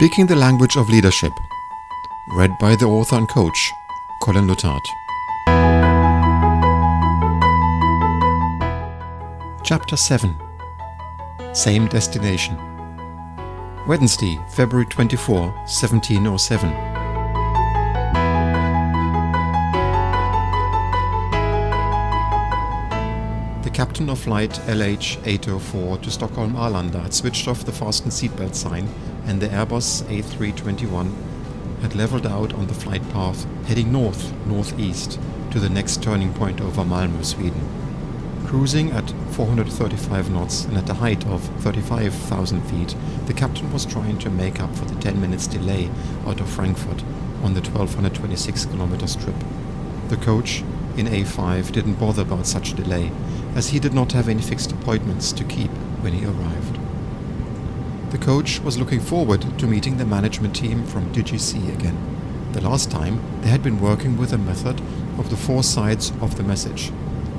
Speaking the Language of Leadership. Read by the author and coach, Colin Luttard. Chapter 7 Same Destination. Wednesday, February 24, 1707. The captain of flight LH804 to Stockholm Arlanda had switched off the fasten seatbelt sign and the Airbus A321 had leveled out on the flight path heading north northeast to the next turning point over Malmö, Sweden. Cruising at 435 knots and at a height of 35,000 feet, the captain was trying to make up for the 10 minutes delay out of Frankfurt on the 1226 kilometer trip. The coach in A5 didn't bother about such a delay, as he did not have any fixed appointments to keep when he arrived. The coach was looking forward to meeting the management team from DGC again. The last time they had been working with a method of the four sides of the message.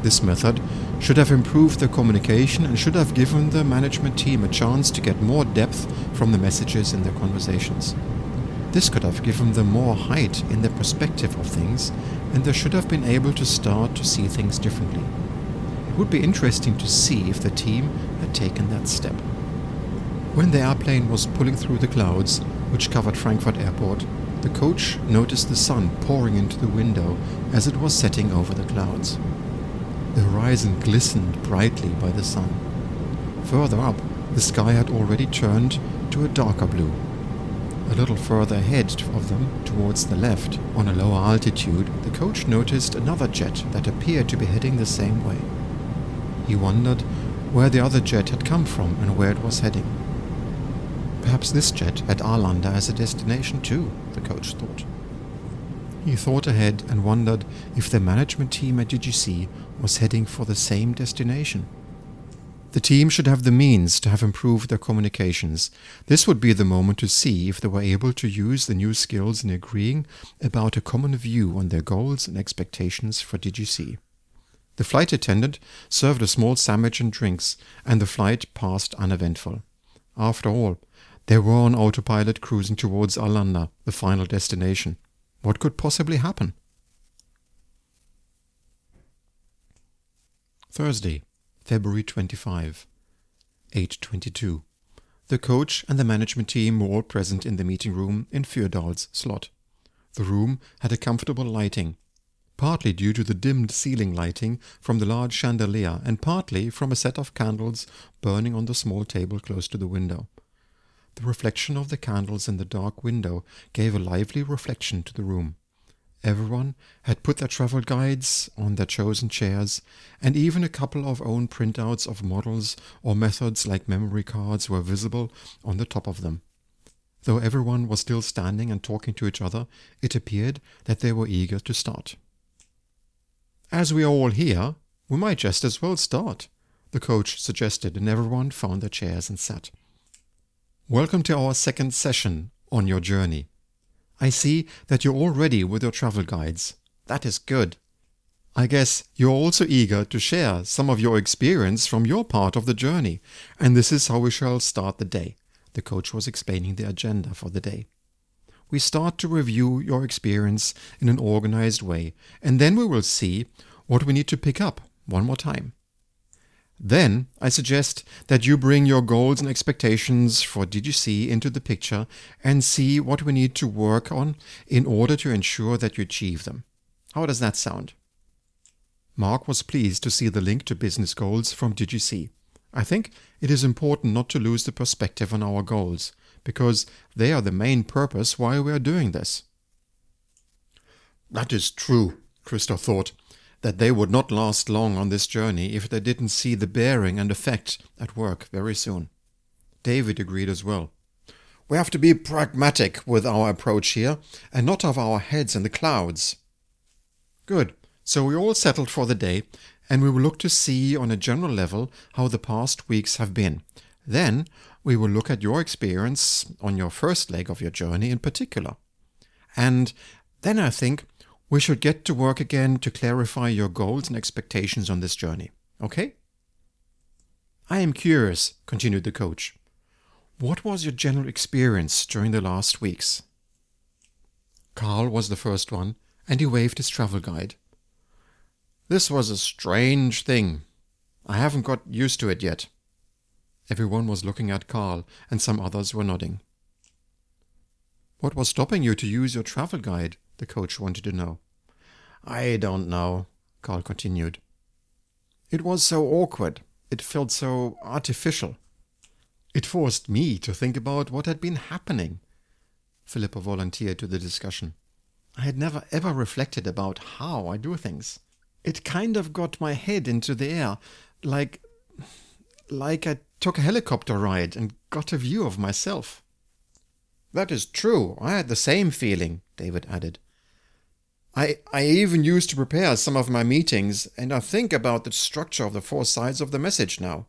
This method should have improved the communication and should have given the management team a chance to get more depth from the messages in their conversations. This could have given them more height in their perspective of things, and they should have been able to start to see things differently. It would be interesting to see if the team had taken that step. When the airplane was pulling through the clouds, which covered Frankfurt Airport, the coach noticed the sun pouring into the window as it was setting over the clouds. The horizon glistened brightly by the sun. Further up, the sky had already turned to a darker blue. A little further ahead of them, towards the left, on a lower altitude, the coach noticed another jet that appeared to be heading the same way. He wondered where the other jet had come from and where it was heading. Perhaps this jet had Arlanda as a destination too, the coach thought. He thought ahead and wondered if the management team at DGC was heading for the same destination. The team should have the means to have improved their communications. This would be the moment to see if they were able to use the new skills in agreeing about a common view on their goals and expectations for DGC. The flight attendant served a small sandwich and drinks, and the flight passed uneventful. After all, they were on autopilot cruising towards Arlanda, the final destination. What could possibly happen? Thursday, February 25, 8.22. The coach and the management team were all present in the meeting room in Fyrdal's slot. The room had a comfortable lighting, partly due to the dimmed ceiling lighting from the large chandelier and partly from a set of candles burning on the small table close to the window. The reflection of the candles in the dark window gave a lively reflection to the room. Everyone had put their travel guides on their chosen chairs, and even a couple of own printouts of models or methods like memory cards were visible on the top of them. Though everyone was still standing and talking to each other, it appeared that they were eager to start. As we are all here, we might just as well start, the coach suggested, and everyone found their chairs and sat. Welcome to our second session on your journey. I see that you're all ready with your travel guides. That is good. I guess you're also eager to share some of your experience from your part of the journey, and this is how we shall start the day. The coach was explaining the agenda for the day. We start to review your experience in an organized way, and then we will see what we need to pick up one more time. Then I suggest that you bring your goals and expectations for DGC into the picture and see what we need to work on in order to ensure that you achieve them. How does that sound? Mark was pleased to see the link to business goals from DGC. I think it is important not to lose the perspective on our goals, because they are the main purpose why we are doing this. That is true, Christoph thought, that they would not last long on this journey if they didn't see the bearing and effect at work very soon. David agreed as well. We have to be pragmatic with our approach here and not have our heads in the clouds. Good. So we all settled for the day and we will look to see on a general level how the past weeks have been. Then we will look at your experience on your first leg of your journey in particular. And then I think we should get to work again to clarify your goals and expectations on this journey. Okay? I am curious, continued the coach. What was your general experience during the last weeks? Carl was the first one, and he waved his travel guide. This was a strange thing. I haven't got used to it yet. Everyone was looking at Carl, and some others were nodding. What was stopping you to use your travel guide? The coach wanted to know. I don't know, Carl continued. It was so awkward. It felt so artificial. It forced me to think about what had been happening. Philippa volunteered to the discussion. I had never ever reflected about how I do things. It kind of got my head into the air, like like I took a helicopter ride and got a view of myself. That is true. I had the same feeling, David added. I, I even used to prepare some of my meetings, and I think about the structure of the four sides of the message now.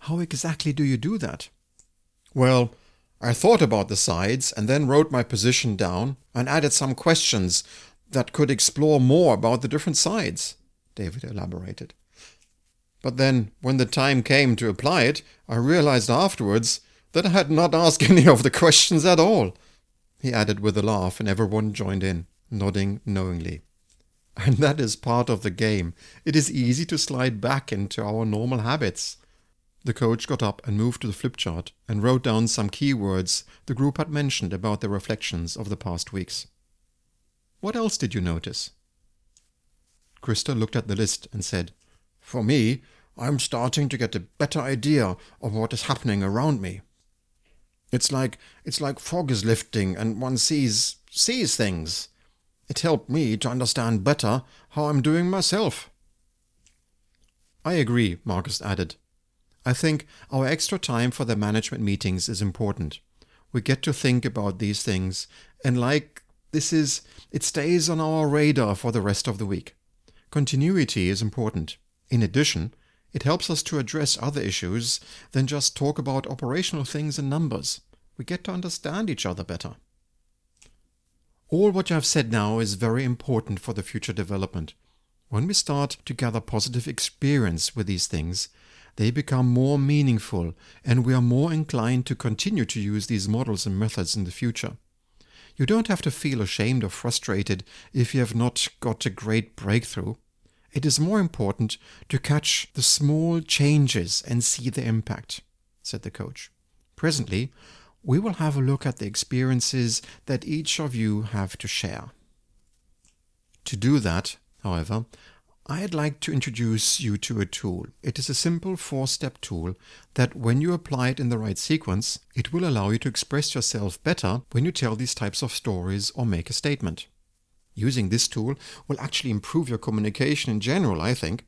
How exactly do you do that? Well, I thought about the sides and then wrote my position down and added some questions that could explore more about the different sides, David elaborated. But then, when the time came to apply it, I realized afterwards that I had not asked any of the questions at all, he added with a laugh, and everyone joined in, nodding knowingly. And that is part of the game. It is easy to slide back into our normal habits. The coach got up and moved to the flip chart and wrote down some key words the group had mentioned about their reflections of the past weeks. What else did you notice? Krista looked at the list and said, For me, I'm starting to get a better idea of what is happening around me. It's like it's like fog is lifting and one sees sees things. It helped me to understand better how I'm doing myself. I agree, Marcus added. I think our extra time for the management meetings is important. We get to think about these things, and like this is, it stays on our radar for the rest of the week. Continuity is important. In addition, it helps us to address other issues than just talk about operational things and numbers. We get to understand each other better. All what you have said now is very important for the future development. When we start to gather positive experience with these things, they become more meaningful and we are more inclined to continue to use these models and methods in the future. You don't have to feel ashamed or frustrated if you have not got a great breakthrough. It is more important to catch the small changes and see the impact, said the coach. Presently, we will have a look at the experiences that each of you have to share. To do that, however, I'd like to introduce you to a tool. It is a simple four step tool that, when you apply it in the right sequence, it will allow you to express yourself better when you tell these types of stories or make a statement. Using this tool will actually improve your communication in general, I think.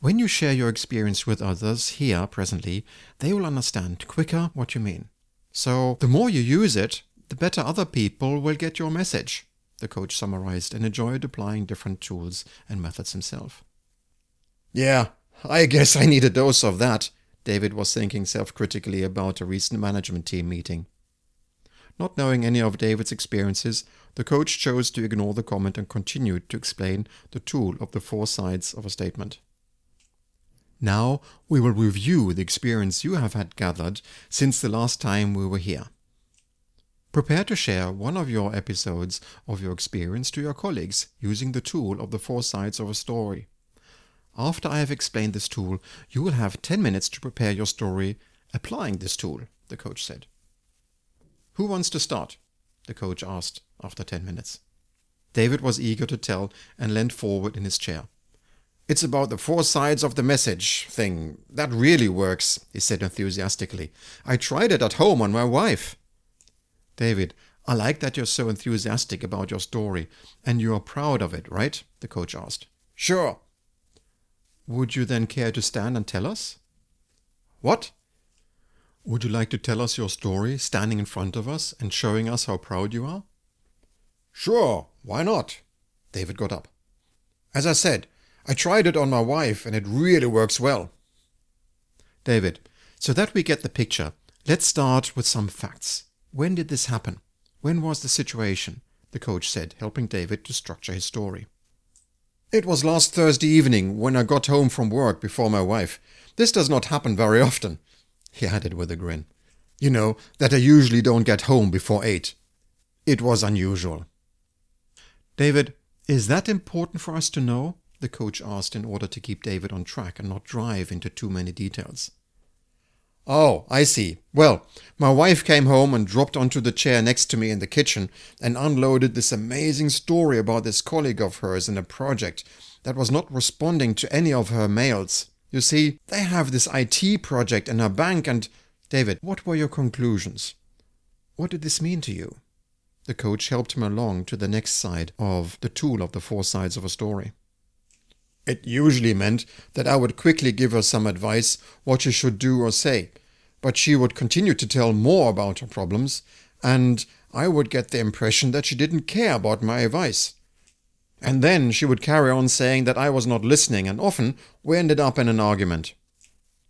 When you share your experience with others here presently, they will understand quicker what you mean. So, the more you use it, the better other people will get your message the coach summarized, and enjoyed applying different tools and methods himself. Yeah, I guess I need a dose of that, David was thinking self critically about a recent management team meeting. Not knowing any of David's experiences, the coach chose to ignore the comment and continued to explain the tool of the four sides of a statement. Now we will review the experience you have had gathered since the last time we were here. Prepare to share one of your episodes of your experience to your colleagues using the tool of the four sides of a story. After I have explained this tool, you will have 10 minutes to prepare your story applying this tool, the coach said. Who wants to start? the coach asked after 10 minutes. David was eager to tell and leaned forward in his chair. It's about the four sides of the message thing. That really works, he said enthusiastically. I tried it at home on my wife. David, I like that you're so enthusiastic about your story, and you are proud of it, right? the coach asked. Sure. Would you then care to stand and tell us? What? Would you like to tell us your story, standing in front of us and showing us how proud you are? Sure, why not? David got up. As I said, I tried it on my wife and it really works well. David, so that we get the picture, let's start with some facts. When did this happen? When was the situation? The coach said, helping David to structure his story. It was last Thursday evening when I got home from work before my wife. This does not happen very often, he added with a grin. You know, that I usually don't get home before 8. It was unusual. David, is that important for us to know? The coach asked in order to keep David on track and not drive into too many details. Oh, I see. Well, my wife came home and dropped onto the chair next to me in the kitchen and unloaded this amazing story about this colleague of hers in a project that was not responding to any of her mails. You see, they have this IT project in her bank and. David, what were your conclusions? What did this mean to you? The coach helped him along to the next side of the tool of the four sides of a story. It usually meant that I would quickly give her some advice what she should do or say, but she would continue to tell more about her problems, and I would get the impression that she didn't care about my advice. And then she would carry on saying that I was not listening, and often we ended up in an argument.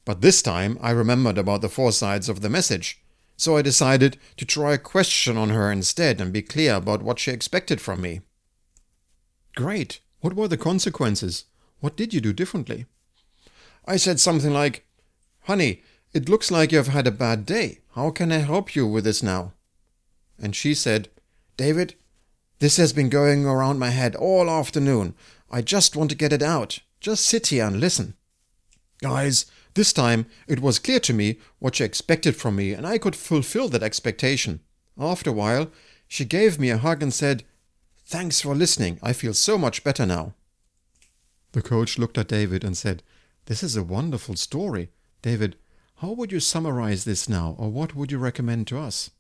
But this time I remembered about the four sides of the message, so I decided to try a question on her instead and be clear about what she expected from me. Great. What were the consequences? What did you do differently? I said something like, Honey, it looks like you have had a bad day. How can I help you with this now? And she said, David, this has been going around my head all afternoon. I just want to get it out. Just sit here and listen. Guys, this time it was clear to me what she expected from me, and I could fulfill that expectation. After a while, she gave me a hug and said, Thanks for listening. I feel so much better now. The coach looked at David and said, This is a wonderful story. David, how would you summarize this now, or what would you recommend to us?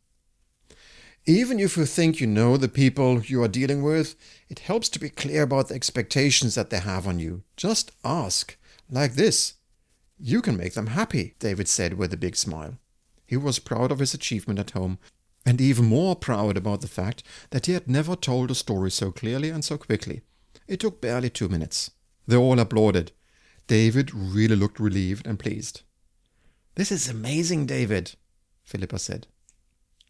Even if you think you know the people you are dealing with, it helps to be clear about the expectations that they have on you. Just ask, like this. You can make them happy, David said with a big smile. He was proud of his achievement at home, and even more proud about the fact that he had never told a story so clearly and so quickly. It took barely two minutes. They all applauded. David really looked relieved and pleased. This is amazing, David, Philippa said.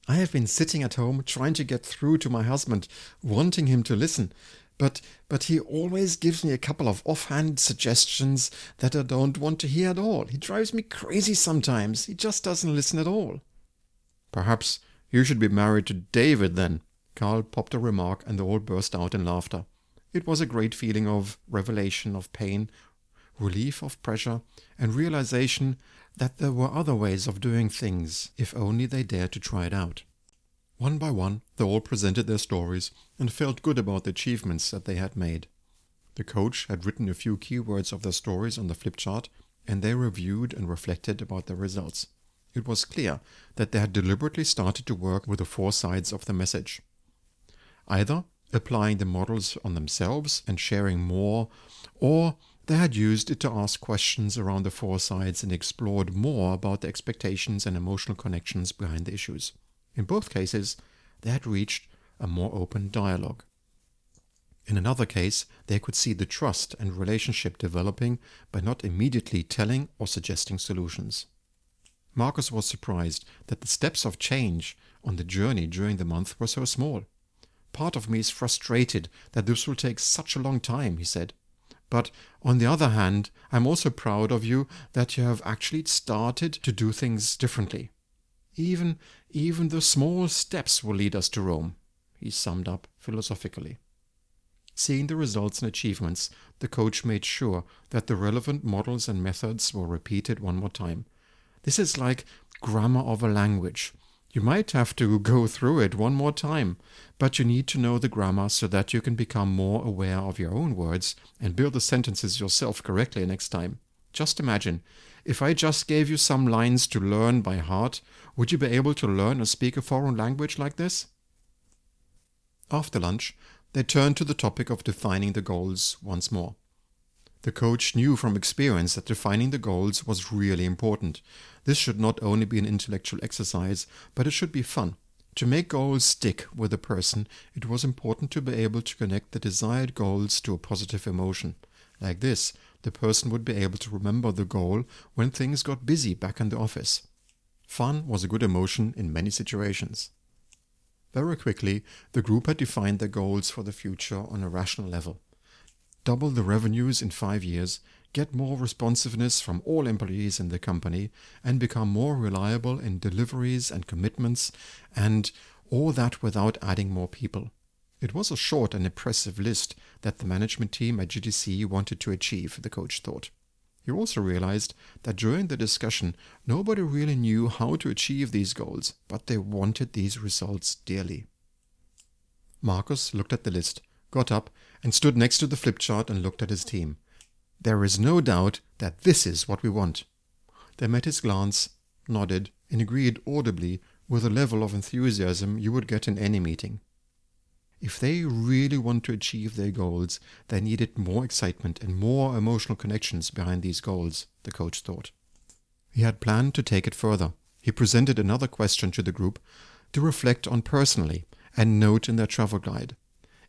I have been sitting at home trying to get through to my husband, wanting him to listen, but but he always gives me a couple of offhand suggestions that I don't want to hear at all. He drives me crazy sometimes. He just doesn't listen at all. Perhaps you should be married to David then. Carl popped a remark and they all burst out in laughter. It was a great feeling of revelation of pain, relief of pressure, and realization that there were other ways of doing things if only they dared to try it out. One by one, they all presented their stories and felt good about the achievements that they had made. The coach had written a few keywords of their stories on the flip chart, and they reviewed and reflected about their results. It was clear that they had deliberately started to work with the four sides of the message. Either applying the models on themselves and sharing more, or they had used it to ask questions around the four sides and explored more about the expectations and emotional connections behind the issues. In both cases, they had reached a more open dialogue. In another case, they could see the trust and relationship developing by not immediately telling or suggesting solutions. Marcus was surprised that the steps of change on the journey during the month were so small. Part of me is frustrated that this will take such a long time, he said. But on the other hand, I'm also proud of you that you have actually started to do things differently. Even, even the small steps will lead us to Rome, he summed up philosophically. Seeing the results and achievements, the coach made sure that the relevant models and methods were repeated one more time. This is like grammar of a language. You might have to go through it one more time, but you need to know the grammar so that you can become more aware of your own words and build the sentences yourself correctly next time. Just imagine, if I just gave you some lines to learn by heart, would you be able to learn or speak a foreign language like this? After lunch, they turned to the topic of defining the goals once more. The coach knew from experience that defining the goals was really important. This should not only be an intellectual exercise, but it should be fun. To make goals stick with a person, it was important to be able to connect the desired goals to a positive emotion. Like this, the person would be able to remember the goal when things got busy back in the office. Fun was a good emotion in many situations. Very quickly, the group had defined their goals for the future on a rational level. Double the revenues in five years, get more responsiveness from all employees in the company, and become more reliable in deliveries and commitments, and all that without adding more people. It was a short and impressive list that the management team at DGC wanted to achieve, the coach thought. He also realized that during the discussion, nobody really knew how to achieve these goals, but they wanted these results dearly. Marcus looked at the list, got up, and stood next to the flip chart and looked at his team. There is no doubt that this is what we want. They met his glance, nodded, and agreed audibly with a level of enthusiasm you would get in any meeting. If they really want to achieve their goals, they needed more excitement and more emotional connections behind these goals, the coach thought. He had planned to take it further. He presented another question to the group to reflect on personally and note in their travel guide.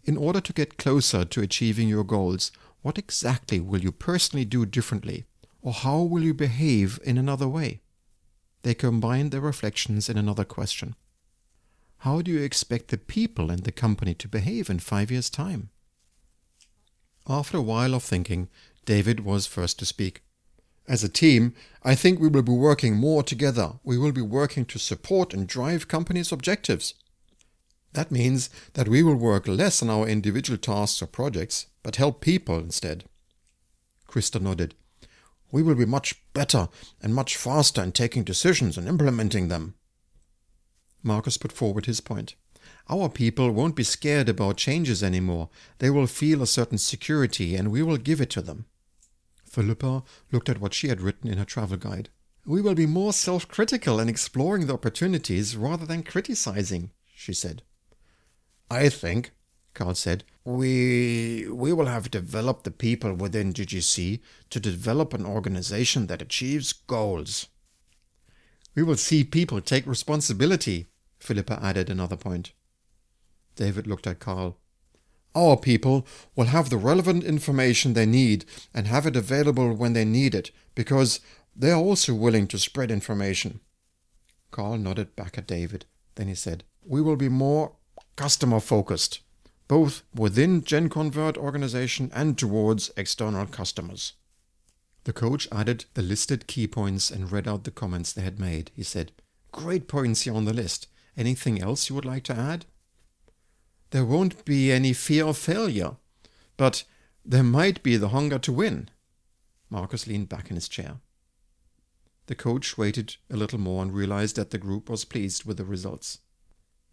In order to get closer to achieving your goals, what exactly will you personally do differently? Or how will you behave in another way? They combined their reflections in another question. How do you expect the people and the company to behave in five years' time? After a while of thinking, David was first to speak. As a team, I think we will be working more together. We will be working to support and drive companies' objectives. That means that we will work less on our individual tasks or projects, but help people instead. Krista nodded. We will be much better and much faster in taking decisions and implementing them. Marcus put forward his point. Our people won't be scared about changes anymore. They will feel a certain security, and we will give it to them. Philippa looked at what she had written in her travel guide. We will be more self critical in exploring the opportunities rather than criticizing, she said. I think, Carl said, we, we will have developed the people within GTC to develop an organization that achieves goals. We will see people take responsibility, Philippa added another point. David looked at Carl. Our people will have the relevant information they need and have it available when they need it, because they are also willing to spread information. Carl nodded back at David. Then he said, We will be more customer focused, both within GenConvert organization and towards external customers. The coach added the listed key points and read out the comments they had made. He said, Great points here on the list. Anything else you would like to add? There won't be any fear of failure, but there might be the hunger to win. Marcus leaned back in his chair. The coach waited a little more and realized that the group was pleased with the results.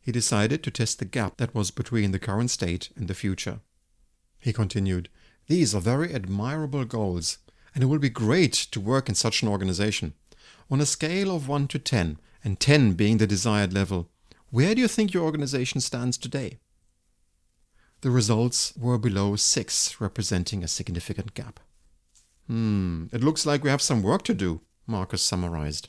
He decided to test the gap that was between the current state and the future. He continued, These are very admirable goals, and it will be great to work in such an organization. On a scale of 1 to 10, and 10 being the desired level, where do you think your organization stands today? The results were below 6, representing a significant gap. Hmm, it looks like we have some work to do, Marcus summarized.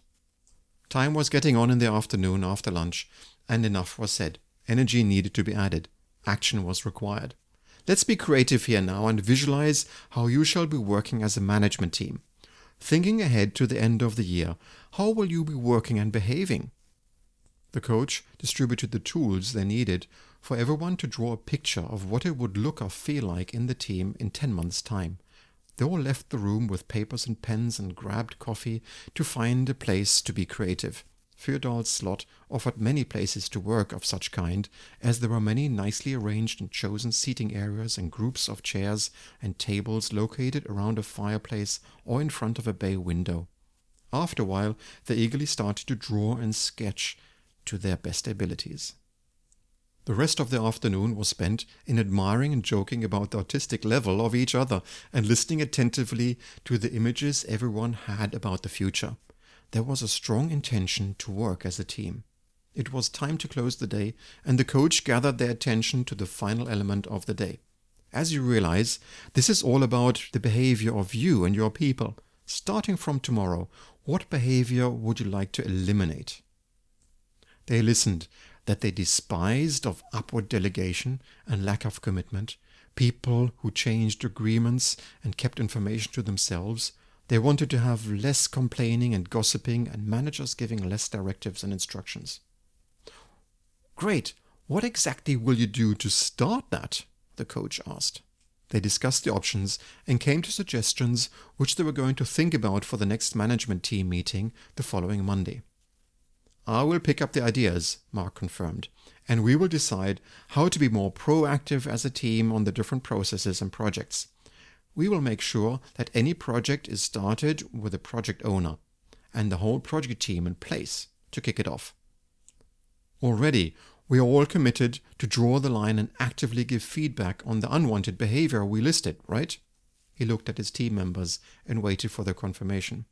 Time was getting on in the afternoon after lunch, and enough was said. Energy needed to be added. Action was required. Let's be creative here now and visualize how you shall be working as a management team. Thinking ahead to the end of the year, how will you be working and behaving? The coach distributed the tools they needed for everyone to draw a picture of what it would look or feel like in the team in 10 months' time. They all left the room with papers and pens and grabbed coffee to find a place to be creative. Fyodal's slot offered many places to work of such kind, as there were many nicely arranged and chosen seating areas and groups of chairs and tables located around a fireplace or in front of a bay window. After a while, they eagerly started to draw and sketch to their best abilities. The rest of the afternoon was spent in admiring and joking about the artistic level of each other and listening attentively to the images everyone had about the future. There was a strong intention to work as a team. It was time to close the day, and the coach gathered their attention to the final element of the day. As you realize, this is all about the behavior of you and your people. Starting from tomorrow, what behavior would you like to eliminate? They listened that they despised of upward delegation and lack of commitment, people who changed agreements and kept information to themselves. They wanted to have less complaining and gossiping and managers giving less directives and instructions. Great! What exactly will you do to start that? the coach asked. They discussed the options and came to suggestions which they were going to think about for the next management team meeting the following Monday. I will pick up the ideas, Mark confirmed, and we will decide how to be more proactive as a team on the different processes and projects. We will make sure that any project is started with a project owner and the whole project team in place to kick it off. Already, we are all committed to draw the line and actively give feedback on the unwanted behavior we listed, right? He looked at his team members and waited for their confirmation.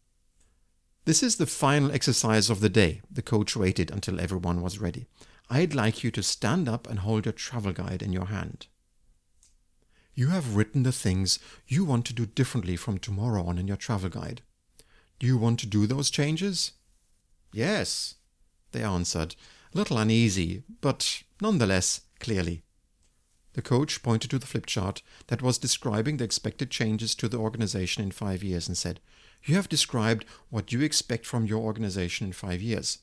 This is the final exercise of the day, the coach waited until everyone was ready. I'd like you to stand up and hold your travel guide in your hand. You have written the things you want to do differently from tomorrow on in your travel guide. Do you want to do those changes? Yes, they answered, a little uneasy, but nonetheless clearly. The coach pointed to the flip chart that was describing the expected changes to the organization in five years and said, You have described what you expect from your organization in five years.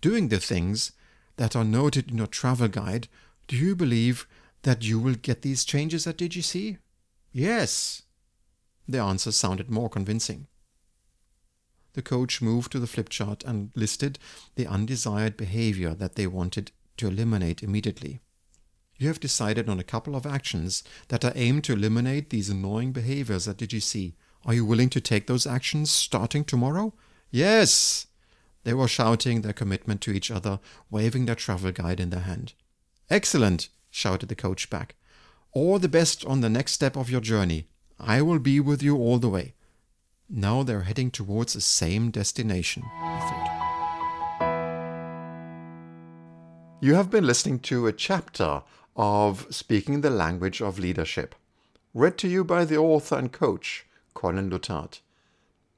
Doing the things that are noted in your travel guide, do you believe that you will get these changes at DGC? Yes. The answer sounded more convincing. The coach moved to the flip chart and listed the undesired behavior that they wanted to eliminate immediately. You have decided on a couple of actions that are aimed to eliminate these annoying behaviors at DGC. Are you willing to take those actions starting tomorrow? Yes! They were shouting their commitment to each other, waving their travel guide in their hand. Excellent! Shouted the coach back. All the best on the next step of your journey. I will be with you all the way. Now they're heading towards the same destination. You have been listening to a chapter of Speaking the Language of Leadership, read to you by the author and coach, Colin Lutard.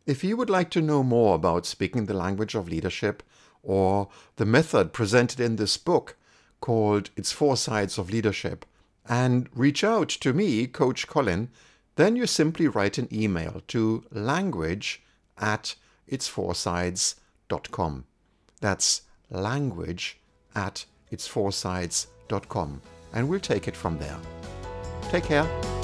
If you would like to know more about speaking the language of leadership or the method presented in this book called Its Four Sides of Leadership, and reach out to me, Coach Colin, then you simply write an email to language at itsfoursides.com. That's language at itsfoursides.com, and we'll take it from there. Take care.